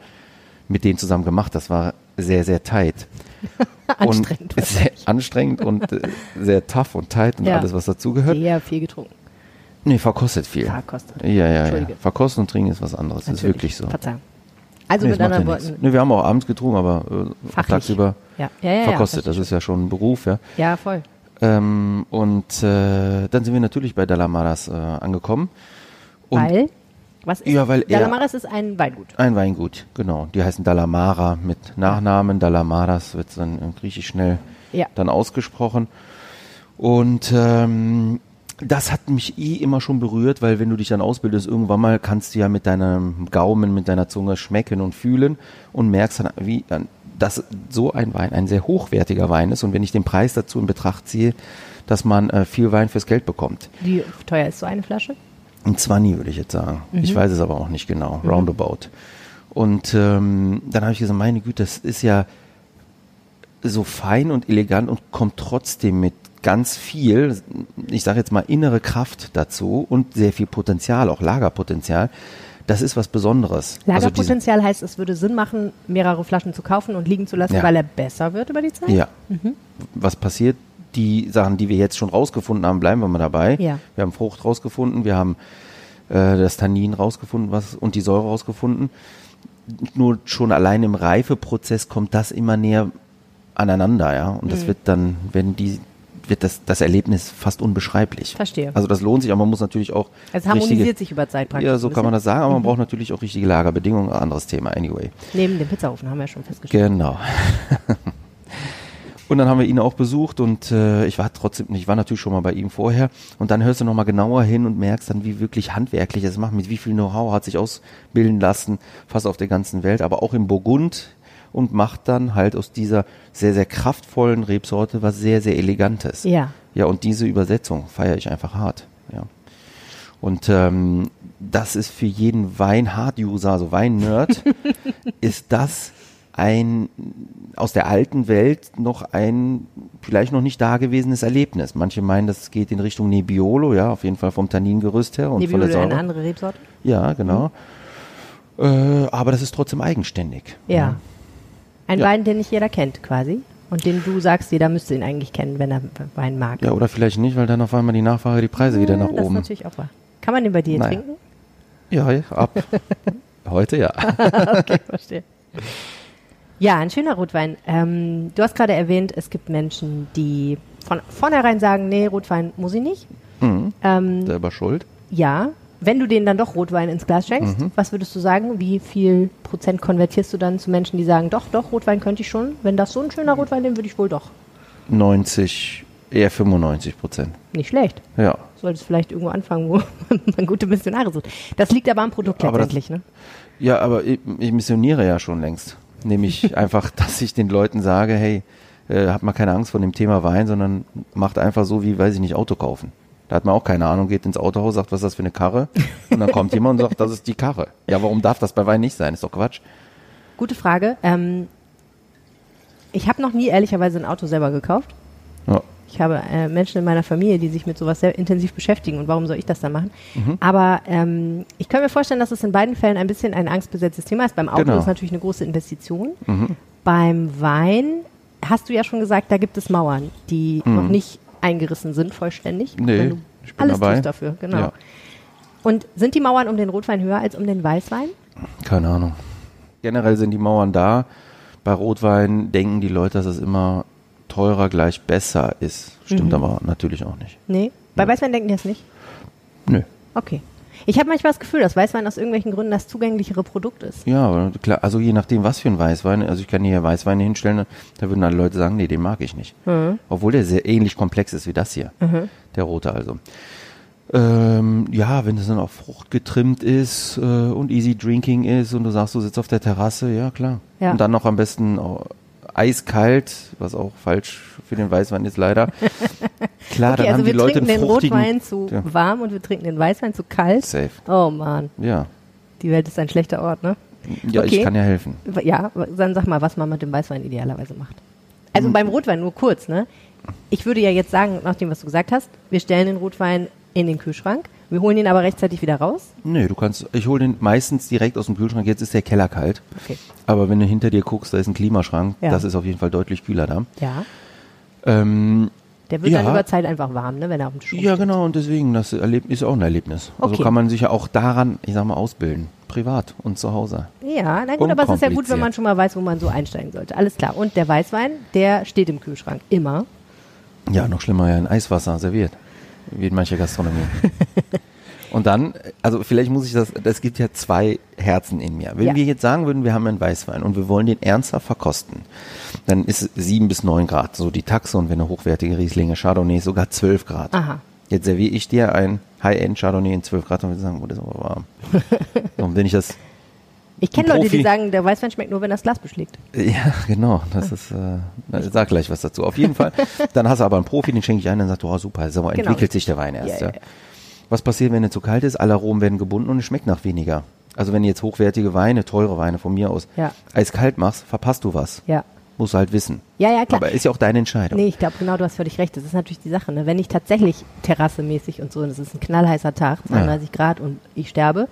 mit denen zusammen gemacht. Das war sehr, sehr tight. Anstrengend. Und sehr anstrengend und äh, sehr tough und tight und Ja. alles, was dazugehört. Sehr viel getrunken. Nee, verkostet viel. Verkostet. Ja, ja, ja. Verkosten und trinken ist was anderes. Das ist Natürlich. wirklich so. Verzeihung. Also Nee, mit das anderen ja. Worten. Nee, wir haben auch abends getrunken, aber äh, tagsüber Ja, ja, ja. verkostet. Ja, das ist ja schon ein Beruf, ja. ja voll. Ähm, und äh, dann sind wir natürlich bei Dalamaras äh, angekommen. Und weil? Was ist? Ja, weil er- ist ein Weingut. Ein Weingut, genau. Die heißen Dalamara mit Nachnamen. Dalamaras wird dann im Griechisch schnell Ja. dann ausgesprochen. Und ähm, das hat mich eh immer schon berührt, weil wenn du dich dann ausbildest, irgendwann mal kannst du ja mit deinem Gaumen, mit deiner Zunge schmecken und fühlen und merkst dann, wie, dann, dass so ein Wein ein sehr hochwertiger Wein ist. Und wenn ich den Preis dazu in Betracht ziehe, dass man äh, viel Wein fürs Geld bekommt. Wie teuer ist so eine Flasche? Ein 20 würde ich jetzt sagen. Ich weiß es aber auch nicht genau. Roundabout. Und ähm, dann habe ich gesagt, meine Güte, das ist ja so fein und elegant und kommt trotzdem mit ganz viel, ich sage jetzt mal innere Kraft dazu und sehr viel Potenzial, auch Lagerpotenzial. Das ist was Besonderes. Also Lagerpotenzial heißt, es würde Sinn machen, mehrere Flaschen zu kaufen und liegen zu lassen, Ja. weil er besser wird über die Zeit? Ja. Was passiert? Die Sachen, die wir jetzt schon rausgefunden haben, bleiben wir mal dabei. Ja. Wir haben Frucht rausgefunden, wir haben äh, das Tannin rausgefunden was, und die Säure rausgefunden. nur schon allein im Reifeprozess kommt das immer näher aneinander, ja. Und das wird dann, wenn die, wird das, das Erlebnis fast unbeschreiblich. Verstehe. Also das lohnt sich, aber man muss natürlich auch Es harmonisiert richtige, sich über Zeit praktisch. ja, so kann man das sagen, aber man braucht natürlich auch richtige Lagerbedingungen, anderes Thema, anyway. Neben dem Pizzaofen haben wir ja schon festgestellt. Genau. und dann haben wir ihn auch besucht und äh, ich war trotzdem, ich war natürlich schon mal bei ihm vorher und dann hörst du nochmal genauer hin und merkst dann, wie wirklich handwerklich er es macht, mit wie viel Know-how hat sich ausbilden lassen, fast auf der ganzen Welt, aber auch im Burgund und macht dann halt aus dieser sehr, sehr kraftvollen Rebsorte was sehr, sehr Elegantes. Ja. Ja, und diese Übersetzung feiere ich einfach hart. Ja. Und ähm, das ist für jeden Wein-Hard-User, also Wein-Nerd, ist das ein aus der alten Welt noch ein vielleicht noch nicht dagewesenes Erlebnis. Manche meinen, das geht in Richtung Nebbiolo, ja, auf jeden Fall vom Tanningerüst her und von Nebbiolo der eine Säure. andere Rebsorte? Ja, genau. Äh, aber das ist trotzdem eigenständig. Ja. Ein Ja. Wein, den nicht jeder kennt, quasi. Und den du sagst, jeder müsste ihn eigentlich kennen, wenn er Wein mag. Ja, oder vielleicht nicht, weil dann auf einmal die Nachfrage die Preise wieder nach das ist oben. natürlich auch wahr. Kann man den bei dir Nein. trinken? Ja, ja, ab. Heute ja. okay, verstehe. Ja, ein schöner Rotwein. Ähm, du hast gerade erwähnt, es gibt Menschen, die von vornherein sagen, nee, Rotwein muss ich nicht. Mhm. Ähm, Selber schuld. ja, wenn du denen dann doch Rotwein ins Glas schenkst, Mhm. was würdest du sagen? Wie viel Prozent konvertierst du dann zu Menschen, die sagen, doch, doch, Rotwein könnte ich schon. Wenn das so ein schöner Rotwein, den würde ich wohl doch. 90, eher 95 Prozent. Nicht schlecht. Ja. Solltest vielleicht irgendwo anfangen, wo man gute Missionare sucht. Das liegt aber am Produkt Aber das- letztendlich, ne? Ja, aber ich, ich missioniere ja schon längst. Nämlich einfach, dass ich den Leuten sage, hey, äh, habt mal keine Angst vor dem Thema Wein, sondern macht einfach so wie, weiß ich nicht, Auto kaufen. Da hat man auch keine Ahnung, geht ins Autohaus, sagt, was ist das für eine Karre? Und dann kommt jemand und sagt, das ist die Karre. Ja, warum darf das bei Wein nicht sein? Ist doch Quatsch. Gute Frage. Ähm, ich habe noch nie ehrlicherweise ein Auto selber gekauft. Ja. Ich habe äh, Menschen in meiner Familie, die sich mit sowas sehr intensiv beschäftigen. Und warum soll ich das dann machen? Mhm. Aber ähm, ich kann mir vorstellen, dass es in beiden Fällen ein bisschen ein angstbesetztes Thema ist. Beim Auto Genau. Mhm. ist natürlich eine große Investition. Beim Wein hast du ja schon gesagt, da gibt es Mauern, die noch nicht eingerissen sind vollständig. Mhm. Nee, ich bin alles dabei. tust dafür, genau. Ja. Und sind die Mauern um den Rotwein höher als um den Weißwein? Keine Ahnung. Generell sind die Mauern da. Bei Rotwein denken die Leute, dass es immer teurer gleich besser ist. Stimmt aber natürlich auch nicht. Nee. Bei Weißwein denken die das nicht? Nö. Okay. Ich habe manchmal das Gefühl, dass Weißwein aus irgendwelchen Gründen das zugänglichere Produkt ist. Ja, klar, also je nachdem, was für ein Weißwein. Also ich kann hier Weißweine hinstellen, da würden alle Leute sagen, nee, den mag ich nicht. Obwohl der sehr ähnlich komplex ist wie das hier. Der rote also. Ähm, ja, wenn es dann auf Frucht getrimmt ist äh, und easy drinking ist und du sagst, du sitzt auf der Terrasse, ja klar. Ja. Und dann noch am besten au- eiskalt, was auch falsch für den Weißwein ist leider. Klar, Okay, dann also haben die wir Leute trinken den. Rotwein zu Ja. warm und wir trinken den Weißwein zu kalt. Safe. Oh Mann, Ja. die Welt ist ein schlechter Ort, ne? Ja, Okay. ich kann ja helfen. Ja, dann sag mal, was man mit dem Weißwein idealerweise macht. Hm. Also beim Rotwein nur kurz, ne? Ich würde ja jetzt sagen, nach dem, was du gesagt hast, wir stellen den Rotwein in den Kühlschrank, wir holen ihn aber rechtzeitig wieder raus. Nee, du kannst, ich hole den meistens direkt aus dem Kühlschrank. Jetzt ist der Keller kalt. Okay. Aber wenn du hinter dir guckst, da ist ein Klimaschrank. Ja. Das ist auf jeden Fall deutlich kühler da. Ja. Ähm, Der wird Ja. dann über Zeit einfach warm, ne, wenn er auf dem Tisch ja, rumsteht. genau. Und deswegen, das ist auch ein Erlebnis. Also Okay. kann man sich ja auch daran, ich sag mal, ausbilden. Privat und zu Hause. Ja, na gut, aber es ist ja gut, wenn man schon mal weiß, wo man so einsteigen sollte. Alles klar. Und der Weißwein, der steht im Kühlschrank. Immer. Ja, noch schlimmer, ja, in Eiswasser serviert. Wie in mancher Gastronomie. Und dann, also vielleicht muss ich das, es gibt ja zwei Herzen in mir. Wenn Ja. wir jetzt sagen würden, wir haben einen Weißwein und wir wollen den ernsthaft verkosten, dann ist es sieben bis neun Grad, so die Taxe und wenn eine hochwertige Rieslinge Chardonnay sogar zwölf Grad. Aha. Jetzt serviere ich dir ein High-End Chardonnay in 12 Grad und wir sagen, oh, das ist aber warm. und wenn ich das, Ich kenne Leute, die sagen, der Weißwein schmeckt nur, wenn das Glas beschlägt. ja, genau, das ist, äh, ich sag gleich was dazu. Auf jeden Fall, dann hast du aber einen Profi, den schenke ich ein, dann sagt du, oh super, so Genau. entwickelt sich der Wein erst. Ja, Ja, ja. Was passiert, wenn er zu kalt ist? Alle Aromen werden gebunden und es schmeckt nach weniger. Also wenn du jetzt hochwertige Weine, teure Weine von mir aus, Ja. eiskalt machst, verpasst du was. Ja. Musst du halt wissen. Ja, ja, klar. Aber ist ja auch deine Entscheidung. Nee, ich glaube genau, du hast völlig recht. Das ist natürlich die Sache. Ne? Wenn ich tatsächlich terrassemäßig und so, und es ist ein knallheißer Tag, 32 Grad und ich sterbe,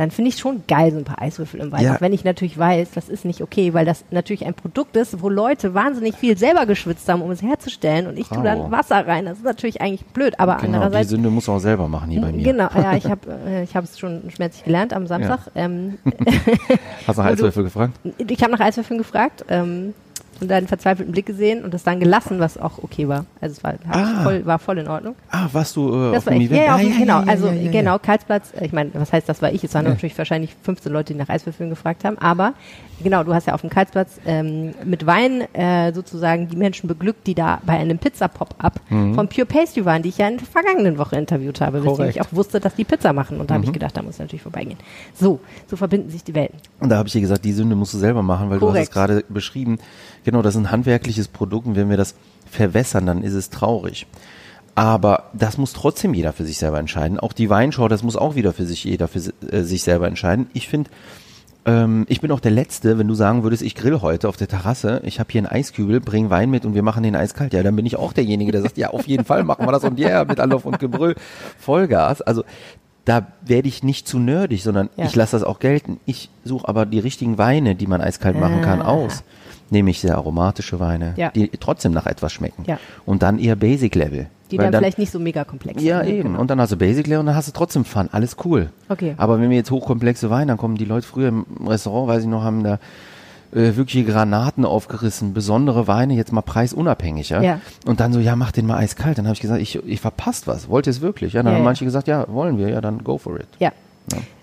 dann finde ich schon geil, so ein paar Eiswürfel im Wein. Ja. Auch wenn ich natürlich weiß, das ist nicht okay, weil das natürlich ein Produkt ist, wo Leute wahnsinnig viel selber geschwitzt haben, um es herzustellen und ich tue dann. Wasser rein. Das ist natürlich eigentlich blöd, aber Genau, die andererseits Sünde muss man auch selber machen hier bei mir. Genau, ja, ich habe äh, ich es schon schmerzlich gelernt am Samstag. Ähm, Hast du nach Eiswürfel gefragt? ich habe nach Eiswürfeln gefragt ähm, und deinen verzweifelten Blick gesehen und das dann gelassen, was auch okay war. Also es war, Ah. voll, war voll in Ordnung. Ah, warst du äh, Das auf war dem ich. Event? Ja, ja, dem- genau. also ja, ja, ja. genau, Karlsplatz. äh, Ich meine, was heißt, das war ich? Es waren Ja. natürlich wahrscheinlich 15 Leute, die nach Eiswürfeln gefragt haben. Aber genau, du hast ja auf dem Karlsplatz ähm, mit Wein äh, sozusagen die Menschen beglückt, die da bei einem Pizza-Pop-Up von Pure Pastry waren, die ich ja in der vergangenen Woche interviewt habe, weswegen Mhm. Korrekt. Mhm. ich auch wusste, dass die Pizza machen. Und da habe ich gedacht, da muss ich natürlich vorbeigehen. So, so verbinden sich die Welten. Und da habe ich dir gesagt, die Sünde musst du selber machen, weil du hast Korrekt. es gerade beschrieben. Genau, das ist ein handwerkliches Produkt und wenn wir das verwässern, dann ist es traurig. Aber das muss trotzdem jeder für sich selber entscheiden. Auch die Weinschau, das muss auch wieder für sich jeder für äh, sich selber entscheiden. Ich finde, ähm, ich bin auch der Letzte, wenn du sagen würdest, ich grill heute auf der Terrasse, ich habe hier einen Eiskübel, bring Wein mit und wir machen den eiskalt. Ja, dann bin ich auch derjenige, der sagt, ja, auf jeden Fall machen wir das und ja, yeah, mit Anlauf und Gebrüll, Vollgas. Also da werde ich nicht zu nerdig, sondern Ja. ich lasse das auch gelten. Ich suche aber die richtigen Weine, die man eiskalt machen kann, Ah. Aus. Nämlich sehr aromatische Weine, Ja. die trotzdem nach etwas schmecken. Ja. Und dann eher Basic Level. Die Weil dann, vielleicht nicht so mega komplex ja, sind. ne? eben. Genau. Und dann hast du Basic Level und dann hast du trotzdem Fun. Alles cool. Okay. Aber wenn wir jetzt hochkomplexe Weine, dann kommen die Leute früher im Restaurant, weiß ich noch, haben da äh, wirkliche Granaten aufgerissen, besondere Weine, jetzt mal preisunabhängig, ja? Ja. Und dann so, ja, mach den mal eiskalt. Dann habe ich gesagt, ich, ich verpasst was. Wollt ihr es wirklich? Ja, dann Ja, haben ja. manche gesagt, ja, wollen wir, ja, dann go for it. Ja.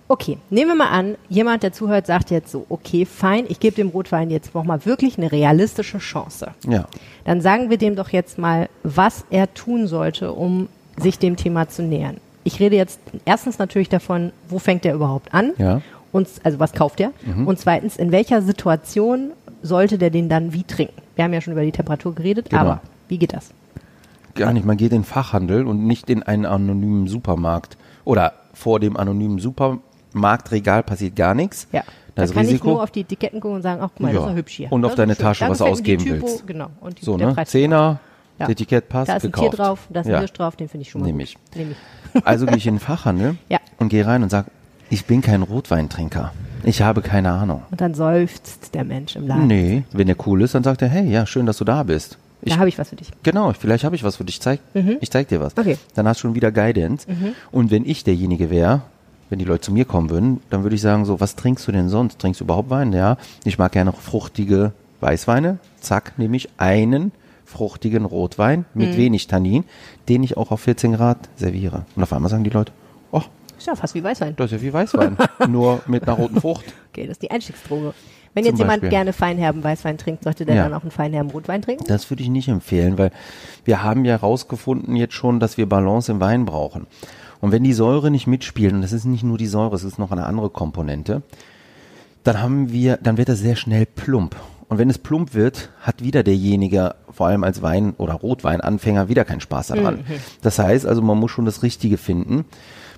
Okay, nehmen wir mal an, jemand, der zuhört, sagt jetzt so, okay, fein, ich gebe dem Rotwein jetzt nochmal wirklich eine realistische Chance. Ja. Dann sagen wir dem doch jetzt mal, was er tun sollte, um sich dem Thema zu nähern. Ich rede jetzt erstens natürlich davon, wo fängt er überhaupt an? Ja. Mhm. Und, also was kauft er? Und zweitens, in welcher Situation sollte der den dann wie trinken? Wir haben ja schon über die Temperatur geredet, Genau. aber wie geht das? Gar nicht. Man geht in den Fachhandel und nicht in einen anonymen Supermarkt. Oder vor dem anonymen Supermarktregal passiert gar nichts. Ja. Da kann ich Risiko. nur auf die Etiketten gucken und sagen, ach guck mal, das ist Ja. ja hübsch hier. Und auf ist deine. Tasche was die ausgeben Typo, willst. Genau. Und die, so, ne? Zehner, Ja. das Etikett passt, Da ist ein gekauft. Tier drauf, da ist ein ja. Hirsch drauf, den finde ich schon mal Nehm gut. ich. Nehm ich. Also gehe ich in den Fachhandel Ja. und gehe rein und sage, ich bin kein Rotweintrinker. Ich habe keine Ahnung. Und dann seufzt der Mensch im Laden. Nee, wenn der cool ist, dann sagt er, hey, ja, schön, dass du da bist. Ich, Da habe ich was für dich. genau, vielleicht habe ich was für dich. Zeig, Ich zeig dir was. Okay. Dann hast du schon wieder Guidance. Und wenn ich derjenige wäre, wenn die Leute zu mir kommen würden, dann würde ich sagen, so, was trinkst du denn sonst? Trinkst du überhaupt Wein? Ja, ich mag gerne fruchtige Weißweine. Zack, nehme ich einen fruchtigen Rotwein mit wenig Tannin, den ich auch auf 14 Grad serviere. Und auf einmal sagen die Leute, oh, Ist ja fast wie Weißwein. das ist ja wie Weißwein, nur mit einer roten Frucht. Okay, das ist die Einstiegsdroge. Wenn jetzt jemand Beispiel. gerne feinherben Weißwein trinkt, sollte der Ja. dann auch einen feinherben Rotwein trinken? Das würde ich nicht empfehlen, weil wir haben ja herausgefunden jetzt schon, dass wir Balance im Wein brauchen. Und wenn die Säure nicht mitspielt, und das ist nicht nur die Säure, es ist noch eine andere Komponente, dann haben wir, dann wird das sehr schnell plump. Und wenn es plump wird, hat wieder derjenige, vor allem als Wein- oder Rotweinanfänger, wieder keinen Spaß daran. Das heißt also, man muss schon das Richtige finden.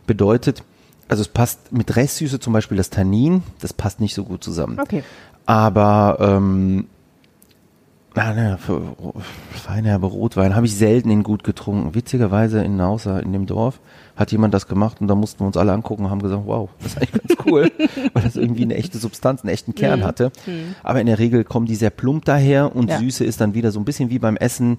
Bedeutet, also es passt mit Restsüße zum Beispiel das Tannin, das passt nicht so gut zusammen. Okay. Aber ähm, na, ne, für Feinherbe Rotwein habe ich selten in gut getrunken. Witzigerweise in Nausa, in dem Dorf, hat jemand das gemacht und da mussten wir uns alle angucken und haben gesagt, wow, das ist eigentlich ganz cool, weil das irgendwie eine echte Substanz, einen echten Kern hatte. Aber in der Regel kommen die sehr plump daher und Ja. Süße ist dann wieder so ein bisschen wie beim Essen,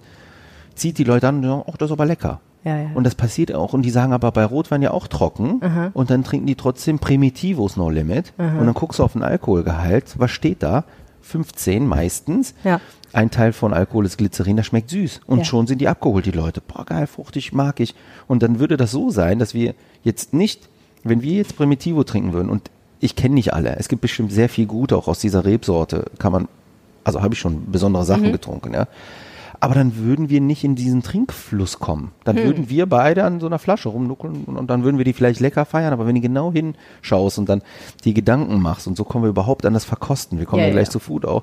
zieht die Leute an und sagen, ach, das ist aber lecker. Ja, ja. Und das passiert auch. Und die sagen aber bei Rotwein ja auch trocken. Und dann trinken die trotzdem Primitivos No Limit. Und dann guckst du auf den Alkoholgehalt. Was steht da? 15 meistens. Ja. Ein Teil von Alkohol ist Glycerin, das schmeckt süß. Und Ja. schon sind die abgeholt, die Leute. Boah, geil, fruchtig, mag ich. Und dann würde das so sein, dass wir jetzt nicht, wenn wir jetzt Primitivo trinken würden, und ich kenne nicht alle, es gibt bestimmt sehr viel Gute auch aus dieser Rebsorte, kann man, also habe ich schon besondere Sachen Mhm. getrunken, ja. Aber dann würden wir nicht in diesen Trinkfluss kommen. Dann Hm. würden wir beide an so einer Flasche rumnuckeln und, und dann würden wir die vielleicht lecker feiern. Aber wenn du genau hinschaust und dann die Gedanken machst und so kommen wir überhaupt an das Verkosten. Wir kommen Ja, ja, gleich ja. zu Food auch,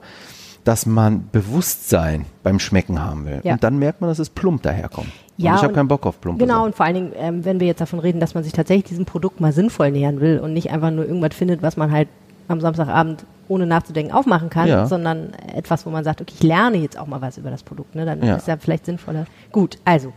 dass man Bewusstsein beim Schmecken haben will. Ja. Und dann merkt man, dass es plump daherkommt. Ja, und ich habe keinen Bock auf plumpe Genau, Sachen. und vor allen Dingen, ähm, wenn wir jetzt davon reden, dass man sich tatsächlich diesem Produkt mal sinnvoll nähern will und nicht einfach nur irgendwas findet, was man halt am Samstagabend ohne nachzudenken aufmachen kann, Ja. sondern etwas, wo man sagt, okay, ich lerne jetzt auch mal was über das Produkt, ne? dann Ja. ist ja vielleicht sinnvoller. Gut, also,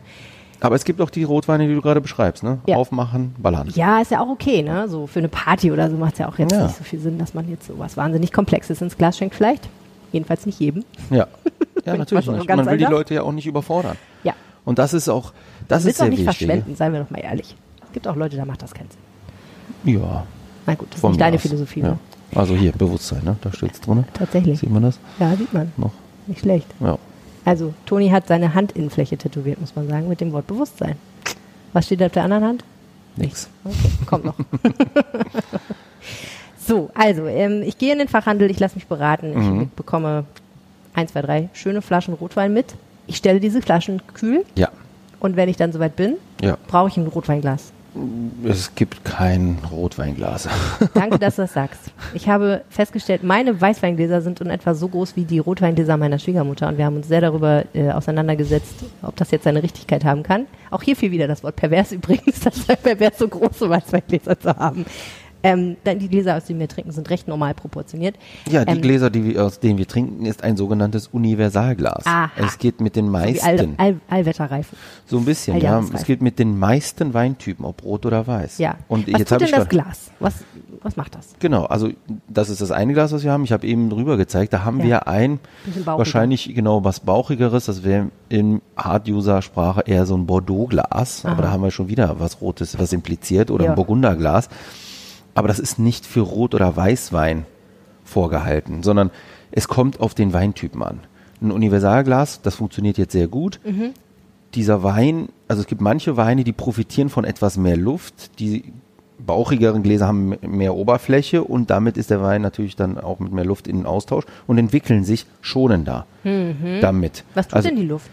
Aber es gibt auch die Rotweine, die du gerade beschreibst, ne? Ja. Aufmachen, ballern. Ja, ist ja auch okay, ne? So für eine Party oder so macht es ja auch jetzt nicht so viel Sinn, dass man jetzt sowas wahnsinnig Komplexes ins Glas schenkt, vielleicht. Jedenfalls nicht jedem. Ja, ja natürlich man so will die einfach- Leute ja auch nicht überfordern. Ja. Und das ist auch, das ist sehr auch nicht wichtig. verschwenden, seien wir doch mal ehrlich. Es gibt auch Leute, da macht das keinen Sinn. Ja, Na gut, das ist von nicht deine aus. Philosophie. Ne? Also hier, Bewusstsein, ne? Da steht's drin. Tatsächlich. Sieht man das Ja, sieht man. noch? Nicht schlecht. Ja. Also, Toni hat seine Handinnenfläche tätowiert, muss man sagen, mit dem Wort Bewusstsein. Was steht auf der anderen Hand? Nix. Okay, kommt noch. so, also, ähm, ich gehe in den Fachhandel, ich lasse mich beraten, Mhm. ich bekomme eins, zwei, drei schöne Flaschen Rotwein mit. Ich stelle diese Flaschen kühl Ja. und wenn ich dann soweit bin, Ja. brauche ich ein Rotweinglas. Es gibt kein Rotweinglas. Danke, dass du das sagst. Ich habe festgestellt, meine Weißweingläser sind in etwa so groß wie die Rotweingläser meiner Schwiegermutter und wir haben uns sehr darüber äh, auseinandergesetzt, ob das jetzt seine Richtigkeit haben kann. Auch hier fiel wieder das Wort pervers übrigens, das sei pervers, so große Weißweingläser zu haben. Ähm, die Gläser, aus denen wir trinken, sind recht normal proportioniert. Ja, die Ähm, Gläser, die wir, aus denen wir trinken, ist ein sogenanntes Universalglas. Aha. Es geht mit den So meisten, All, All, Allwetterreifen. so ein bisschen, ja. Es geht mit den meisten Weintypen, ob rot oder weiß. Ja. Und was jetzt tut habe denn ich das Glas? Was, was macht das? Genau, also das ist das eine Glas, was wir haben. Ich habe eben drüber gezeigt. Da haben Ja. wir ein wahrscheinlich genau was bauchigeres. Das wäre in Hard-User-Sprache eher so ein Bordeaux-Glas. Aber da haben wir schon wieder was Rotes, was impliziert oder Ja. ein Burgunderglas. Aber das ist nicht für Rot- oder Weißwein vorgehalten, sondern es kommt auf den Weintypen an. Ein Universalglas, das funktioniert jetzt sehr gut. Mhm. Dieser Wein, also es gibt manche Weine, die profitieren von etwas mehr Luft. Die bauchigeren Gläser haben mehr Oberfläche und damit ist der Wein natürlich dann auch mit mehr Luft in den Austausch und entwickeln sich schonender damit. Was tut also, denn die Luft?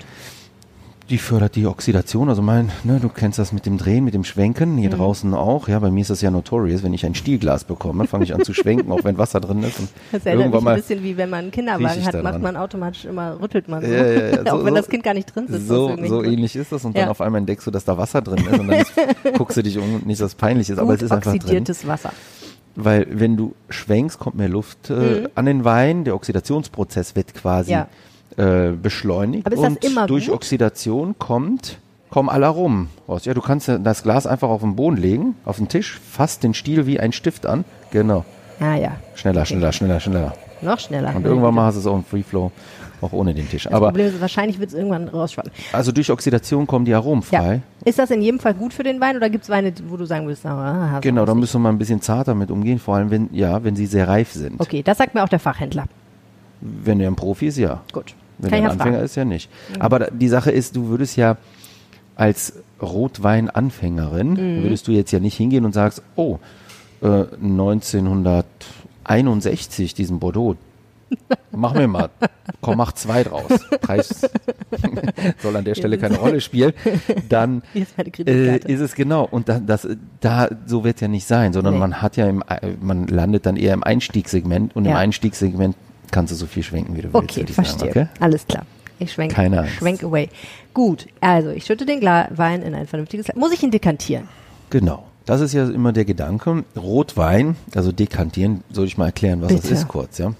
Die fördert die Oxidation. Also mein, ne, du kennst das mit dem Drehen, mit dem Schwenken, Mhm. hier draußen auch. Ja, bei mir ist das ja notorious. Wenn ich ein Stielglas bekomme, fange ich an zu schwenken, auch wenn Wasser drin ist. Und Das erinnert mich ein bisschen wie wenn man einen Kinderwagen hat, macht man automatisch immer, rüttelt man so. Ja, ja, ja. Auch So- wenn so- das Kind gar nicht drin sitzt. so, so ähnlich ist das und dann auf einmal entdeckst du, dass da Wasser drin ist und dann ist, guckst du dich um und nicht, dass es peinlich ist, aber es Gut ist einfach drin. oxidiertes Wasser. Weil wenn du schwenkst, kommt mehr Luft äh, an den Wein, der Oxidationsprozess wird quasi Mhm. Ja. Äh, beschleunigt und immer durch gut? Oxidation kommt kommen alle rum. raus. Ja, du kannst ja das Glas einfach auf den Boden legen, auf den Tisch, fasst den Stiel wie ein Stift an. Genau. Ah ja, Schneller, schneller, schneller, schneller. noch schneller. Und irgendwann mal hast du es auch im Free Flow, auch ohne den Tisch. Das Aber Problem ist, wahrscheinlich wird es irgendwann rausschwappen. also durch Oxidation kommen die Aromen Ja. frei. Ist das in jedem Fall gut für den Wein oder gibt es Weine, wo du sagen würdest, ah, Genau, da müssen wir mal ein bisschen zarter mit umgehen, vor allem wenn, ja, wenn sie sehr reif sind. Okay, das sagt mir auch der Fachhändler. Wenn er ein Profi ist, ja. Gut. Wenn Kann er ein Anfänger ist, ja nicht. Aber da- die Sache ist, du würdest ja als Rotwein-Anfängerin, Mhm. würdest du jetzt ja nicht hingehen und sagst, oh, äh, 1961 diesen Bordeaux, mach mir mal, komm, mach zwei draus. Preis soll an der Stelle keine Rolle spielen. Dann äh, ist es genau. Und da, das, da, so wird ja nicht sein, sondern Nee. man hat ja im, äh, man landet dann eher im Einstiegssegment und im Ja. Einstiegssegment kannst du so viel schwenken, wie du willst. Okay, würde ich verstehe. Sagen, okay? Alles klar. Ich schwenk, Keine Angst. schwenk away. Gut, also ich schütte den Gla Wein in ein vernünftiges. Muss ich ihn dekantieren? Genau. Das ist ja immer der Gedanke. Rotwein, also dekantieren, soll ich mal erklären, was das Bitte. ist kurz, ja.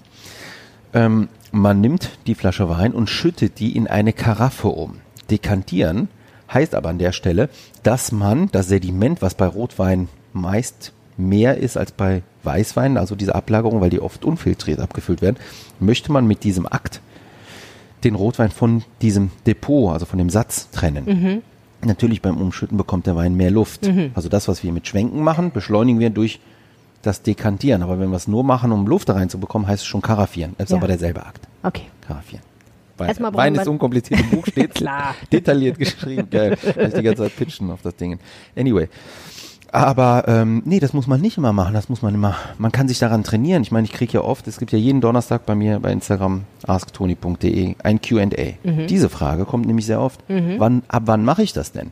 Ähm, man nimmt die Flasche Wein und schüttet die in eine Karaffe um. Dekantieren heißt aber an der Stelle, dass man das Sediment, was bei Rotwein meist mehr ist als bei Weißwein, also diese Ablagerung, weil die oft unfiltriert abgefüllt werden, möchte man mit diesem Akt den Rotwein von diesem Depot, also von dem Satz trennen. Natürlich beim Umschütten bekommt der Wein mehr Luft. Also das, was wir mit Schwenken machen, beschleunigen wir durch das Dekantieren. Aber wenn wir es nur machen, um Luft da reinzubekommen, heißt es schon Karaffieren. Das ist Ja. aber derselbe Akt. Okay. Karaffieren. Wein, Erstmal Wein ist unkompliziert, im Buch steht Klar. detailliert geschrieben. Geil. Kann ich die ganze Zeit pitchen auf das Ding. Anyway. Aber ähm, nee, das muss man nicht immer machen. Das muss man immer. Man kann sich daran trainieren. Ich meine, ich kriege ja oft, es gibt ja jeden Donnerstag bei mir bei Instagram asktoni.de ein Q&A. Mhm. Diese Frage kommt nämlich sehr oft. Wann, ab wann mache ich das denn?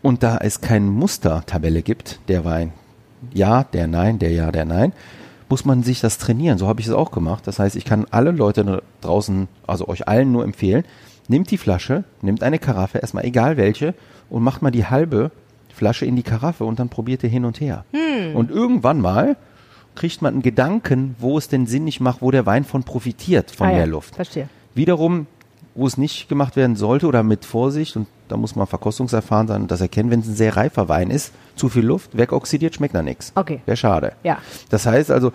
Und da es keine Mustertabelle gibt, der Wein ja, der nein, der ja, der nein, muss man sich das trainieren. So habe ich es auch gemacht. Das heißt, ich kann alle Leute draußen, also euch allen nur empfehlen, nehmt die Flasche, nehmt eine Karaffe, erstmal egal welche, und macht mal die halbe Flasche in die Karaffe und dann probiert ihr hin und her. Und irgendwann mal kriegt man einen Gedanken, wo es denn sinnig macht, wo der Wein von profitiert, von ah, ja. mehr Luft. Verstehe. Wiederum wo es nicht gemacht werden sollte oder mit Vorsicht und da muss man verkostungserfahren sein und das erkennen, wenn es ein sehr reifer Wein ist, zu viel Luft, wegoxidiert, schmeckt da nichts. Okay. Wäre schade. Ja. Das heißt also,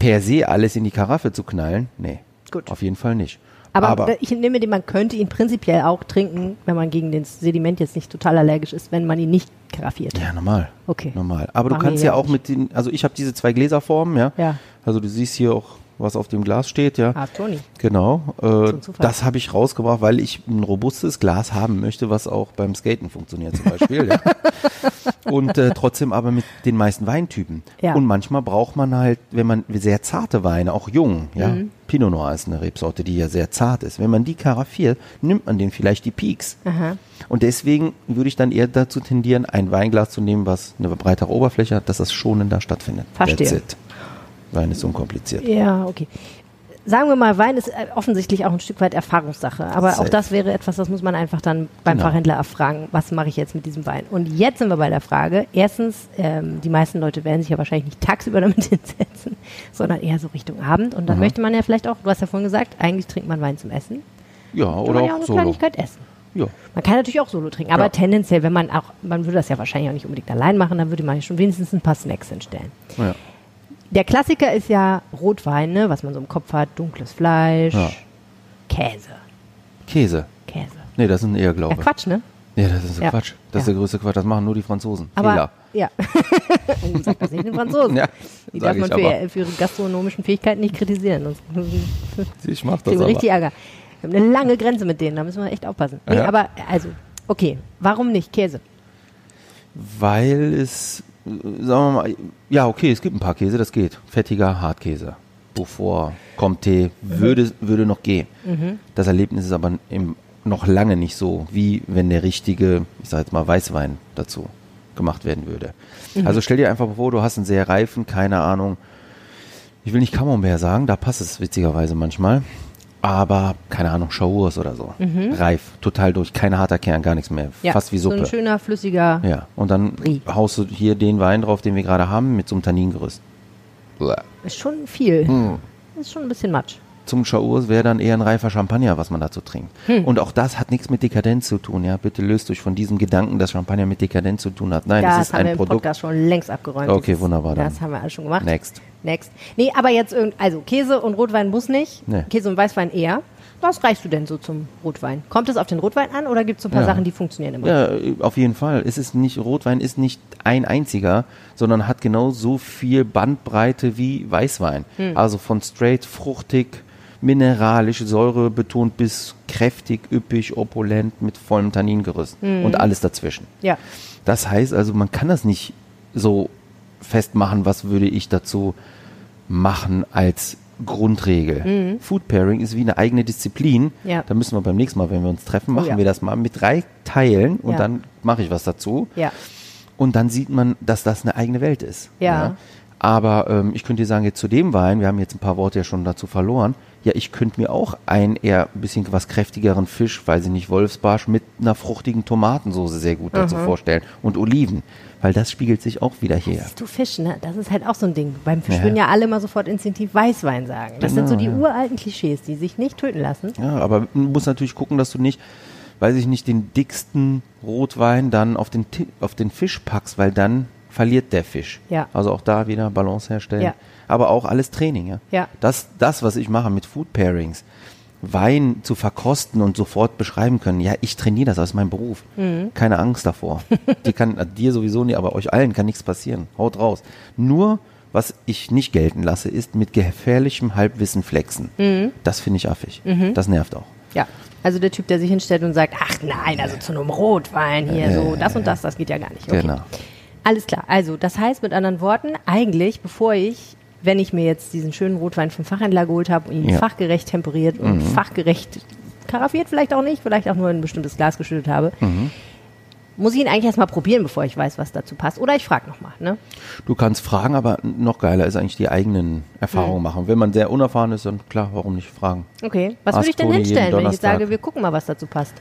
per se alles in die Karaffe zu knallen, nee. Gut. Auf jeden Fall nicht. Aber, ich nehme den, man könnte ihn prinzipiell auch trinken, wenn man gegen das Sediment jetzt nicht total allergisch ist, wenn man ihn nicht karaffiert. ja, normal. Okay. Normal. Aber du Machen wir kannst ja auch mit den, also ich habe diese zwei Gläserformen, ja. Ja. Also du siehst hier auch, was auf dem Glas steht, ja. Ah, Toni. Genau. Äh, das habe ich rausgebracht, weil ich ein robustes Glas haben möchte, was auch beim Skaten funktioniert zum Beispiel. ja. Und äh, trotzdem aber mit den meisten Weintypen. Ja. Und manchmal braucht man halt, wenn man sehr zarte Weine, auch jung, ja. Mhm. Pinot Noir ist eine Rebsorte, die ja sehr zart ist. Wenn man die karaffiert, nimmt man den vielleicht die Peaks. Aha. Und deswegen würde ich dann eher dazu tendieren, ein Weinglas zu nehmen, was eine breitere Oberfläche hat, dass das schonender stattfindet. Verstehe. Wein ist unkompliziert. Ja, okay. Sagen wir mal, Wein ist äh, offensichtlich auch ein Stück weit Erfahrungssache. Aber auch Safe. das wäre etwas, das muss man einfach dann beim Genau. Fachhändler erfragen. Was mache ich jetzt mit diesem Wein? Und jetzt sind wir bei der Frage. Erstens, ähm, die meisten Leute werden sich ja wahrscheinlich nicht tagsüber damit hinsetzen, sondern eher so Richtung Abend. Und dann möchte man ja vielleicht auch, du hast ja vorhin gesagt, eigentlich trinkt man Wein zum Essen. Ja, Kann oder man ja auch auch eine Solo. Kleinigkeit essen. Ja. Man kann natürlich auch Solo trinken, aber Ja. tendenziell, wenn man auch, man würde das ja wahrscheinlich auch nicht unbedingt allein machen, dann würde man ja schon wenigstens ein paar Snacks hinstellen. ja. Der Klassiker ist ja Rotwein, ne, was man so im Kopf hat, dunkles Fleisch, Ja. Käse, Käse. Käse. Nee, das ist ein Ehrglaube. Ja, Quatsch, ne? Ja, das ist Ja. Quatsch. Das ist der größte Quatsch. Das machen nur die Franzosen. Aber Fehler. ja. oh, sag das nicht den Franzosen. Ja, die darf man für, für ihre gastronomischen Fähigkeiten nicht kritisieren. Ich mach das aber. richtig Ärger. Wir haben eine lange Grenze mit denen, da müssen wir echt aufpassen. Nee, aber also, okay, warum nicht Käse? Weil es, sagen wir mal, ja, okay, es gibt ein paar Käse, das geht. Fettiger Hartkäse. Beaufort, Comté, würde, würde noch gehen. Das Erlebnis ist aber im, noch lange nicht so, wie wenn der richtige, ich sag jetzt mal, Weißwein dazu gemacht werden würde. Also stell dir einfach vor, du hast einen sehr reifen, keine Ahnung, ich will nicht Camembert sagen, da passt es witzigerweise manchmal. Aber, keine Ahnung, Chaours oder so. Reif, total durch, kein harter Kern, gar nichts mehr. Ja, Fast wie Suppe. So ein schöner, flüssiger. Ja, und dann Brie. haust du hier den Wein drauf, den wir gerade haben, mit so einem Tanningerüst. Ist schon viel. Hm. Ist schon ein bisschen Matsch. Zum Chaours wäre dann eher ein reifer Champagner, was man dazu trinkt. Hm. Und auch das hat nichts mit Dekadenz zu tun. Ja, bitte löst euch von diesem Gedanken, dass Champagner mit Dekadenz zu tun hat. Nein, das es ist haben wir ein im Produkt. Podcast schon längst abgeräumt. Okay, Das- wunderbar, dann. Das haben wir alles schon gemacht. Next. Next. Nee, aber jetzt irgend, also Käse und Rotwein muss nicht. Nee. Käse und Weißwein eher. Was reichst du denn so zum Rotwein? Kommt es auf den Rotwein an oder gibt es so ein paar Ja. Sachen, die funktionieren immer? Ja, auf jeden Fall. Es ist nicht, Rotwein ist nicht ein einziger, sondern hat genau so viel Bandbreite wie Weißwein. Hm. Also von straight, fruchtig, mineralisch, säurebetont bis kräftig, üppig, opulent mit vollem Tanningerüst Hm. und alles dazwischen. Ja. Das heißt also, man kann das nicht so festmachen, was würde ich dazu machen als Grundregel. Food Pairing ist wie eine eigene Disziplin. Mhm. Ja. Da müssen wir beim nächsten Mal, wenn wir uns treffen, machen ja. wir das mal mit drei Teilen und Ja. dann mache ich was dazu. Ja. Und dann sieht man, dass das eine eigene Welt ist. Ja. Aber ähm, ich könnte dir sagen, jetzt zu dem Wein, wir haben jetzt ein paar Worte ja schon dazu verloren, ja, ich könnte mir auch einen eher ein bisschen was kräftigeren Fisch, weiß ich nicht, Wolfsbarsch mit einer fruchtigen Tomatensoße sehr gut dazu vorstellen und Oliven, weil das spiegelt sich auch wieder her. Siehst du Fisch, ne? Das ist halt auch so ein Ding. Beim Fisch Ja. würden ja alle mal sofort instinktiv Weißwein sagen. Das sind Genau, so die ja. uralten Klischees, die sich nicht töten lassen. Ja, aber du musst natürlich gucken, dass du nicht, weiß ich nicht, den dicksten Rotwein dann auf den, auf den Fisch packst, weil dann verliert der Fisch. Ja. Also auch da wieder Balance herstellen. Ja. Aber auch alles Training, ja. Ja. Das, das, was ich mache mit Food Pairings, Wein zu verkosten und sofort beschreiben können, ja, ich trainiere das, das ist mein Beruf. Mhm. Keine Angst davor. Die kann, äh, dir sowieso nicht, aber euch allen kann nichts passieren. Haut raus. Nur, was ich nicht gelten lasse, ist mit gefährlichem Halbwissen flexen. Mhm. Das finde ich affig. Das nervt auch. Ja. Also der Typ, der sich hinstellt und sagt, ach nein, also zu einem Rotwein hier, so das und das, das geht ja gar nicht. Okay. Genau. Alles klar. Also, das heißt mit anderen Worten, eigentlich, bevor ich, wenn ich mir jetzt diesen schönen Rotwein vom Fachhändler geholt habe und ihn Ja. Mhm. fachgerecht temperiert und fachgerecht karaffiert vielleicht auch nicht, vielleicht auch nur in ein bestimmtes Glas geschüttet habe, Mhm. muss ich ihn eigentlich erstmal probieren, bevor ich weiß, was dazu passt. Oder ich frage nochmal, ne? Du kannst fragen, aber noch geiler ist eigentlich die eigenen Mhm. Erfahrungen machen. Wenn man sehr unerfahren ist, dann klar, warum nicht fragen? Okay. Was Ask würde ich denn hinstellen, wenn ich jetzt sage, wir gucken mal, was dazu passt?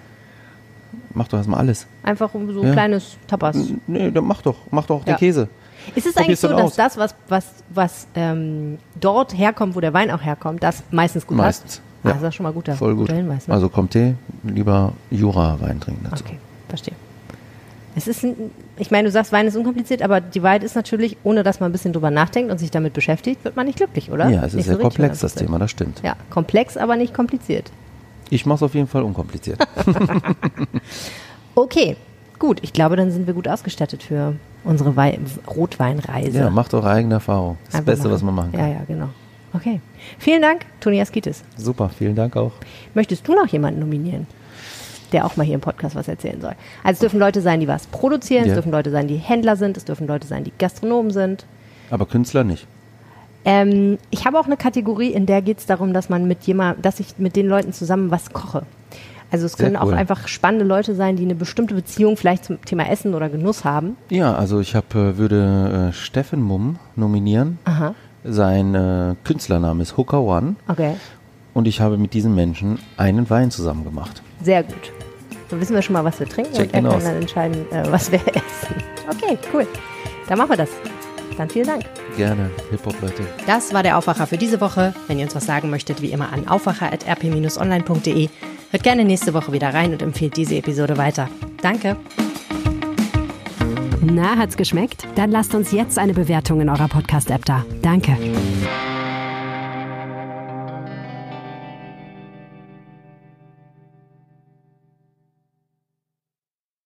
Mach doch erstmal alles. Einfach um so Ja. kleines Tapas. Nee, dann mach doch, mach doch auch Ja. den Käse. Ist es eigentlich so, dass aus. das, was, was, was ähm, dort herkommt, wo der Wein auch herkommt, das meistens gut Meistens. Ah, Ja. das ist schon mal guter, Voll gut. guter Hinweis. Ne? Also Comté, lieber Jura-Wein trinken dazu. okay, verstehe. Es ist, ein, ich meine, du sagst, Wein ist unkompliziert, aber die Wahrheit ist natürlich, ohne dass man ein bisschen drüber nachdenkt und sich damit beschäftigt, wird man nicht glücklich, oder? Ja, es Nicht ist sehr so richtig komplex, das 100%. Thema, das stimmt. Ja, komplex, aber nicht kompliziert. Ich mache es auf jeden Fall unkompliziert. Okay, gut. Ich glaube, dann sind wir gut ausgestattet für unsere Wei Rotweinreise. ja, macht eure eigene Erfahrung. Das Einfach Beste, was man machen kann. Ja, ja, genau. Okay. Vielen Dank, Toni Askitis. Super, vielen Dank auch. Möchtest du noch jemanden nominieren, der auch mal hier im Podcast was erzählen soll? Also es dürfen Leute sein, die was produzieren, es Ja. dürfen Leute sein, die Händler sind, es dürfen Leute sein, die Gastronomen sind. Aber Künstler nicht. Ähm, ich habe auch eine Kategorie, in der geht es darum, dass man mit jemand, dass ich mit den Leuten zusammen was koche. Also es Sehr können auch cool. einfach spannende Leute sein, die eine bestimmte Beziehung vielleicht zum Thema Essen oder Genuss haben. Ja, also ich hab, äh, würde äh, Steffen Mumm nominieren. Aha. Sein äh, Künstlername ist Hooker One Okay. und ich habe mit diesem Menschen einen Wein zusammen gemacht. Sehr gut. Dann wissen wir schon mal, was wir trinken Check und er kann aus. dann entscheiden, äh, was wir essen. Okay, cool. Dann machen wir das. Dann vielen Dank. Gerne, Hip-Hop, Leute. Das war der Aufwacher für diese Woche. Wenn ihr uns was sagen möchtet, wie immer an aufwacher.rp-online.de. Hört gerne nächste Woche wieder rein und empfehlt diese Episode weiter. Danke. Na, hat's geschmeckt? Dann lasst uns jetzt eine Bewertung in eurer Podcast-App da. Danke.